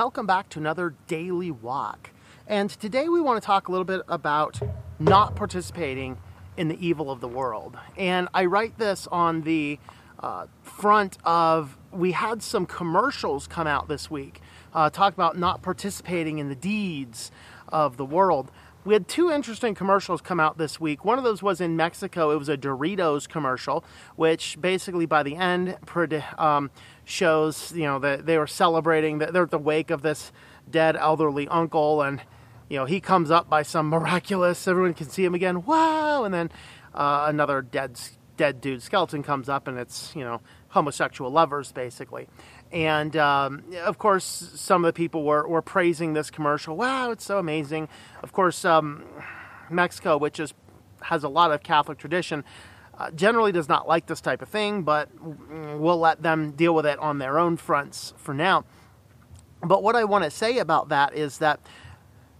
Welcome back to another daily walk. And today we want to talk a little bit about not participating in the evil of the world. And I write this on the uh, front of we had some commercials come out this week uh, talk about not participating in the deeds of the world. We had two interesting commercials come out this week. One of those was in Mexico. It was a Doritos commercial, which basically by the end um, shows you know that they were celebrating that they're at the wake of this dead elderly uncle, and you know he comes up by some miraculous. Everyone can see him again. Wow! And then uh, another dead dead dude skeleton comes up, and it's you know homosexual lovers basically. And um, of course, some of the people were, were praising this commercial. Wow, it's so amazing. Of course, um, Mexico, which is, has a lot of Catholic tradition, uh, generally does not like this type of thing, but we'll let them deal with it on their own fronts for now. But what I want to say about that is that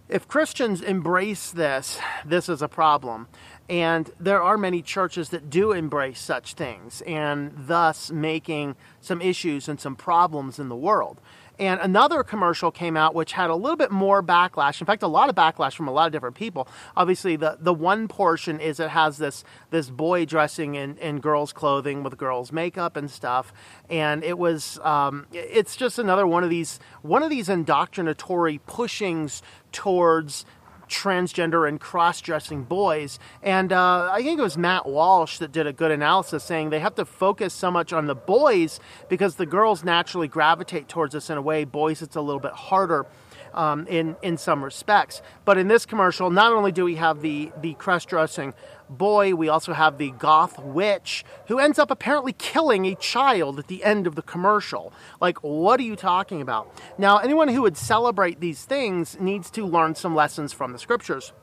if Christians embrace this, this is a problem. And there are many churches that do embrace such things and thus making some issues and some problems in the world. And another commercial came out which had a little bit more backlash. In fact, a lot of backlash from a lot of different people. Obviously, the, the one portion is it has this this boy dressing in, in girls' clothing with girls' makeup and stuff. And it was um, it's just another one of these one of these indoctrinatory pushings towards transgender and cross dressing boys. And uh, I think it was Matt Walsh that did a good analysis saying they have to focus so much on the boys because the girls naturally gravitate towards us in a way. Boys, it's a little bit harder. Um, in in some respects, but in this commercial, not only do we have the the cross dressing boy. We also have the goth witch who ends up apparently killing a child at the end of the commercial. Like, what are you talking about? Now, anyone who would celebrate these things needs to learn some lessons from the scriptures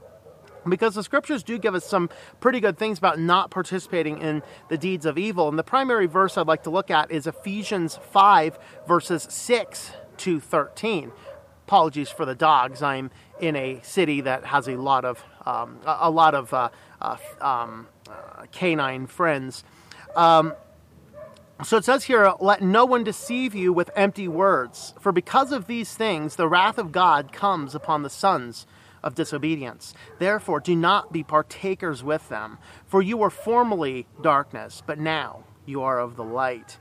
because the scriptures do give us some pretty good things about not participating in the deeds of evil. And the primary verse I'd like to look at is Ephesians 5, verses 6 to 13. Apologies for the dogs. I'm in a city that has a lot of um, a, lot of uh, uh, um, uh, canine friends. Um, so it says here, let no one deceive you with empty words, for because of these things the wrath of God comes upon the sons of disobedience. Therefore, do not be partakers with them, for you were formerly darkness, but now you are of the light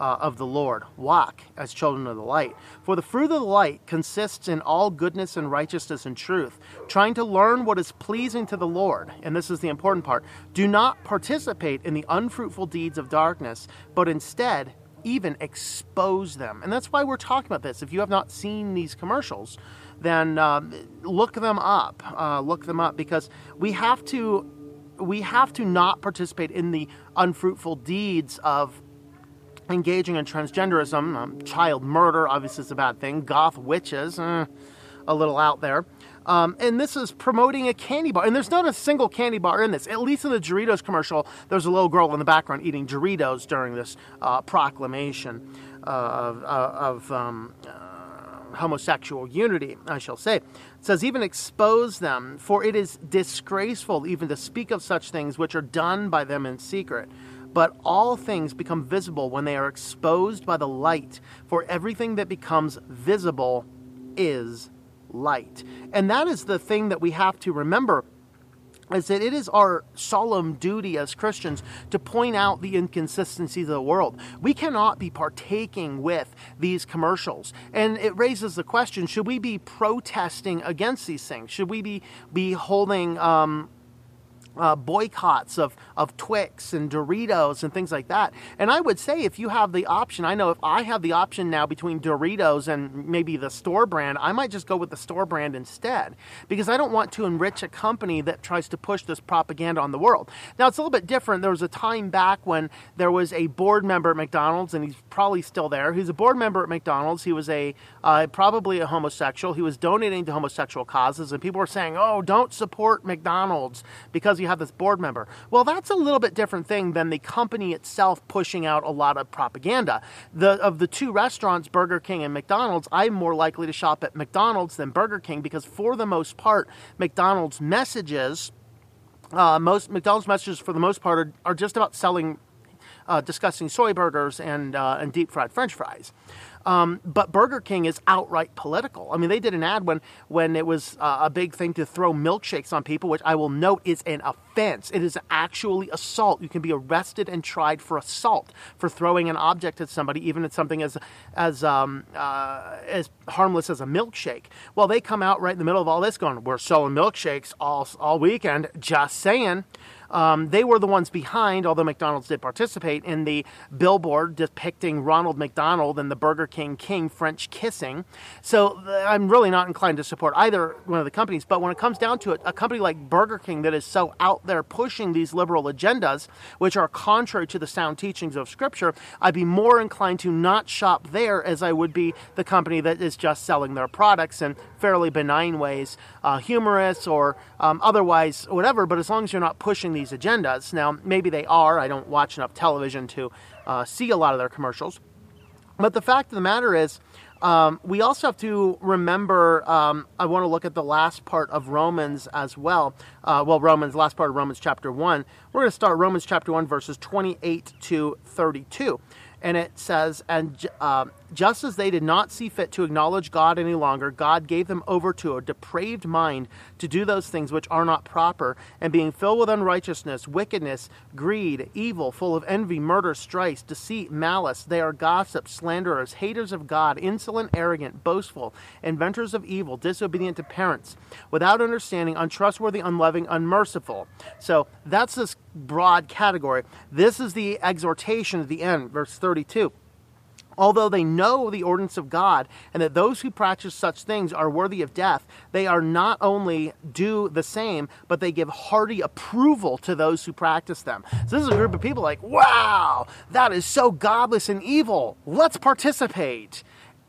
uh, of the Lord. Walk as children of the light. For the fruit of the light consists in all goodness and righteousness and truth, trying to learn what is pleasing to the Lord. And this is the important part. Do not participate in the unfruitful deeds of darkness, but instead, even expose them. And that's why we're talking about this. If you have not seen these commercials, then um, look them up. Uh, look them up because we have to we have to not participate in the unfruitful deeds of engaging in transgenderism, um, child murder, obviously is a bad thing, goth witches, eh, a little out there. Um, and this is promoting a candy bar. And there's not a single candy bar in this. At least in the Doritos commercial, there's a little girl in the background eating Doritos during this uh, proclamation of, of um, uh, homosexual unity, I shall say. It says, even expose them, for it is disgraceful even to speak of such things which are done by them in secret. But all things become visible when they are exposed by the light, for everything that becomes visible is light. And that is the thing that we have to remember is that it is our solemn duty as Christians to point out the inconsistencies of the world. We cannot be partaking with these commercials. And it raises the question should we be protesting against these things? Should we be, be holding um, uh, boycotts of, of Twix and Doritos and things like that. And I would say if you have the option, I know if I have the option now between Doritos and maybe the store brand, I might just go with the store brand instead because I don't want to enrich a company that tries to push this propaganda on the world. Now, it's a little bit different. There was a time back when there was a board member at McDonald's, and he's probably still there. He's a board member at McDonald's. He was a uh, probably a homosexual. He was donating to homosexual causes, and people were saying, oh, don't support McDonald's because you have this board member. Well, that's a little bit different thing than the company itself pushing out a lot of propaganda. The of the two restaurants, Burger King and McDonald's, I'm more likely to shop at McDonald's than Burger King because for the most part, McDonald's messages uh, most McDonald's messages, for the most part, are, are just about selling, uh, discussing soy burgers and uh, and deep fried French fries. Um, but Burger King is outright political. I mean, they did an ad when when it was uh, a big thing to throw milkshakes on people, which I will note is an offense. It is actually assault. You can be arrested and tried for assault for throwing an object at somebody, even at something as as um, uh, as harmless as a milkshake. Well, they come out right in the middle of all this, going, "We're selling milkshakes all all weekend." Just saying. Um, they were the ones behind, although McDonald's did participate, in the billboard depicting Ronald McDonald and the Burger King King French kissing. So I'm really not inclined to support either one of the companies. But when it comes down to it, a company like Burger King that is so out there pushing these liberal agendas, which are contrary to the sound teachings of Scripture, I'd be more inclined to not shop there as I would be the company that is just selling their products in fairly benign ways, uh, humorous or um, otherwise, whatever. But as long as you're not pushing these agendas. Now, maybe they are. I don't watch enough television to uh, see a lot of their commercials. But the fact of the matter is, um, we also have to remember. Um, I want to look at the last part of Romans as well. Uh, well, Romans, last part of Romans chapter 1. We're going to start Romans chapter 1, verses 28 to 32 and it says, and uh, just as they did not see fit to acknowledge God any longer, God gave them over to a depraved mind to do those things which are not proper, and being filled with unrighteousness, wickedness, greed, evil, full of envy, murder, strife, deceit, malice, they are gossips, slanderers, haters of God, insolent, arrogant, boastful, inventors of evil, disobedient to parents, without understanding, untrustworthy, unloving, unmerciful. So that's this broad category. This is the exhortation at the end, verse 32 although they know the ordinance of God and that those who practice such things are worthy of death, they are not only do the same, but they give hearty approval to those who practice them. So this is a group of people like, wow, that is so godless and evil. Let's participate.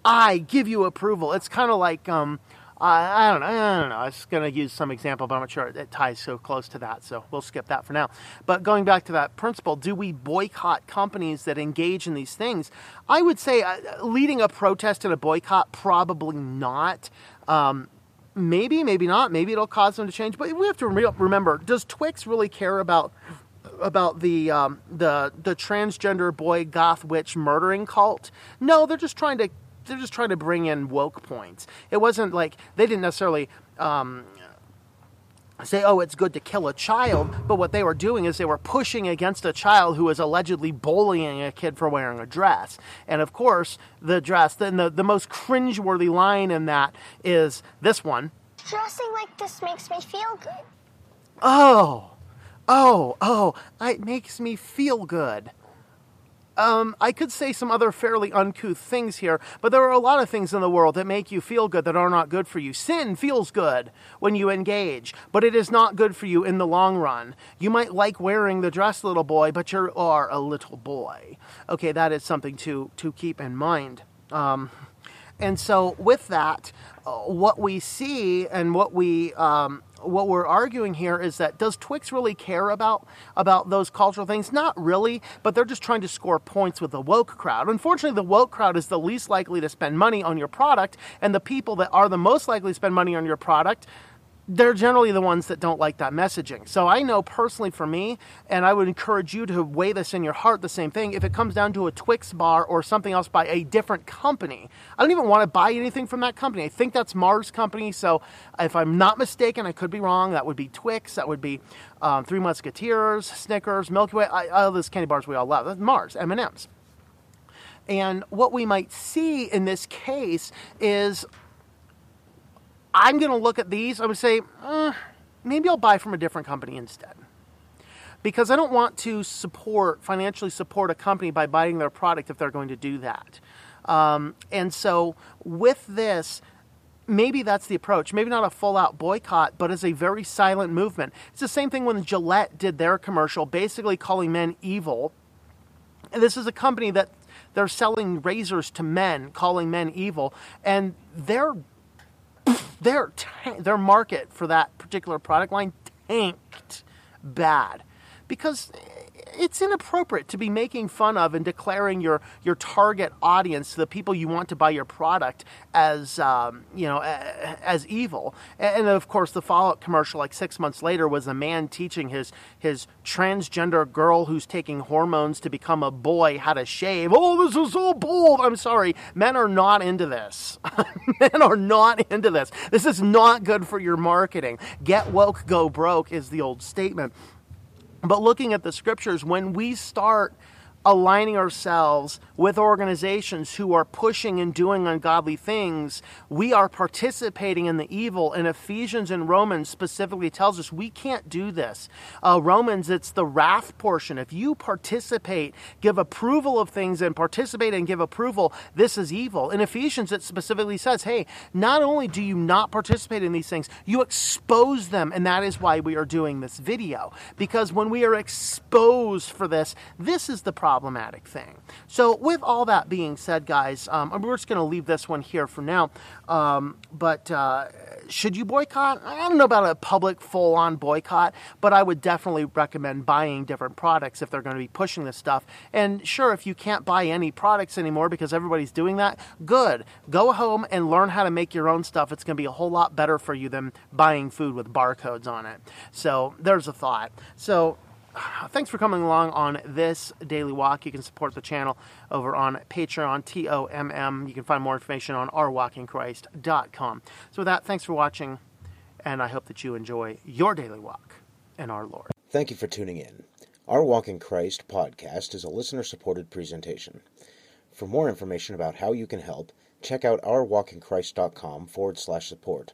I give you approval. It's kind of like um, I, I don't know. I don't know. I was going to use some example, but I'm not sure it ties so close to that. So we'll skip that for now. But going back to that principle, do we boycott companies that engage in these things? I would say uh, leading a protest and a boycott, probably not. Um, maybe, maybe not. Maybe it'll cause them to change. But we have to re- remember: Does Twix really care about about the um, the the transgender boy goth witch murdering cult? No, they're just trying to they're just trying to bring in woke points. It wasn't like they didn't necessarily um, say, oh, it's good to kill a child, but what they were doing is they were pushing against a child who was allegedly bullying a kid for wearing a dress. And of course, the dress, then the, the most cringeworthy line in that is this one Dressing like this makes me feel good. Oh, oh, oh, it makes me feel good. Um, I could say some other fairly uncouth things here, but there are a lot of things in the world that make you feel good that are not good for you. Sin feels good when you engage, but it is not good for you in the long run. You might like wearing the dress, little boy, but you are a little boy. Okay, that is something to, to keep in mind. Um, and so, with that, uh, what we see and what we um, what we're arguing here is that does Twix really care about about those cultural things? Not really, but they're just trying to score points with the woke crowd. Unfortunately, the woke crowd is the least likely to spend money on your product, and the people that are the most likely to spend money on your product they're generally the ones that don't like that messaging. So I know personally for me, and I would encourage you to weigh this in your heart the same thing. If it comes down to a Twix bar or something else by a different company, I don't even want to buy anything from that company. I think that's Mars Company. So if I'm not mistaken, I could be wrong. That would be Twix. That would be um, Three Musketeers, Snickers, Milky Way, I, all those candy bars we all love. That's Mars, M&M's. And what we might see in this case is I'm going to look at these. I would say, uh, maybe I'll buy from a different company instead. Because I don't want to support, financially support a company by buying their product if they're going to do that. Um, and so with this, maybe that's the approach. Maybe not a full out boycott, but as a very silent movement. It's the same thing when Gillette did their commercial, basically calling men evil. And this is a company that they're selling razors to men, calling men evil, and they're their their market for that particular product line tanked bad because it's inappropriate to be making fun of and declaring your your target audience, the people you want to buy your product, as um, you know as evil. And, of course, the follow-up commercial, like six months later, was a man teaching his his transgender girl who's taking hormones to become a boy how to shave. Oh, this is so bold. I'm sorry, men are not into this. men are not into this. This is not good for your marketing. Get woke, go broke is the old statement. But looking at the scriptures, when we start aligning ourselves with organizations who are pushing and doing ungodly things, we are participating in the evil. And Ephesians and Romans specifically tells us we can't do this. Uh, Romans, it's the wrath portion. If you participate, give approval of things, and participate and give approval, this is evil. In Ephesians, it specifically says, hey, not only do you not participate in these things, you expose them. And that is why we are doing this video. Because when we are exposed for this, this is the problem problematic thing. So, with all that being said, guys, um, we're just going to leave this one here for now. Um, but uh, should you boycott? I don't know about a public full on boycott, but I would definitely recommend buying different products if they're going to be pushing this stuff. And sure, if you can't buy any products anymore because everybody's doing that, good. Go home and learn how to make your own stuff. It's going to be a whole lot better for you than buying food with barcodes on it. So, there's a thought. So, thanks for coming along on this daily walk. You can support the channel over on Patreon, T O M M. You can find more information on ourwalkinchrist.com. So, with that, thanks for watching, and I hope that you enjoy your daily walk in our Lord. Thank you for tuning in. Our Walk in Christ podcast is a listener supported presentation. For more information about how you can help, check out ourwalkinchrist.com forward slash support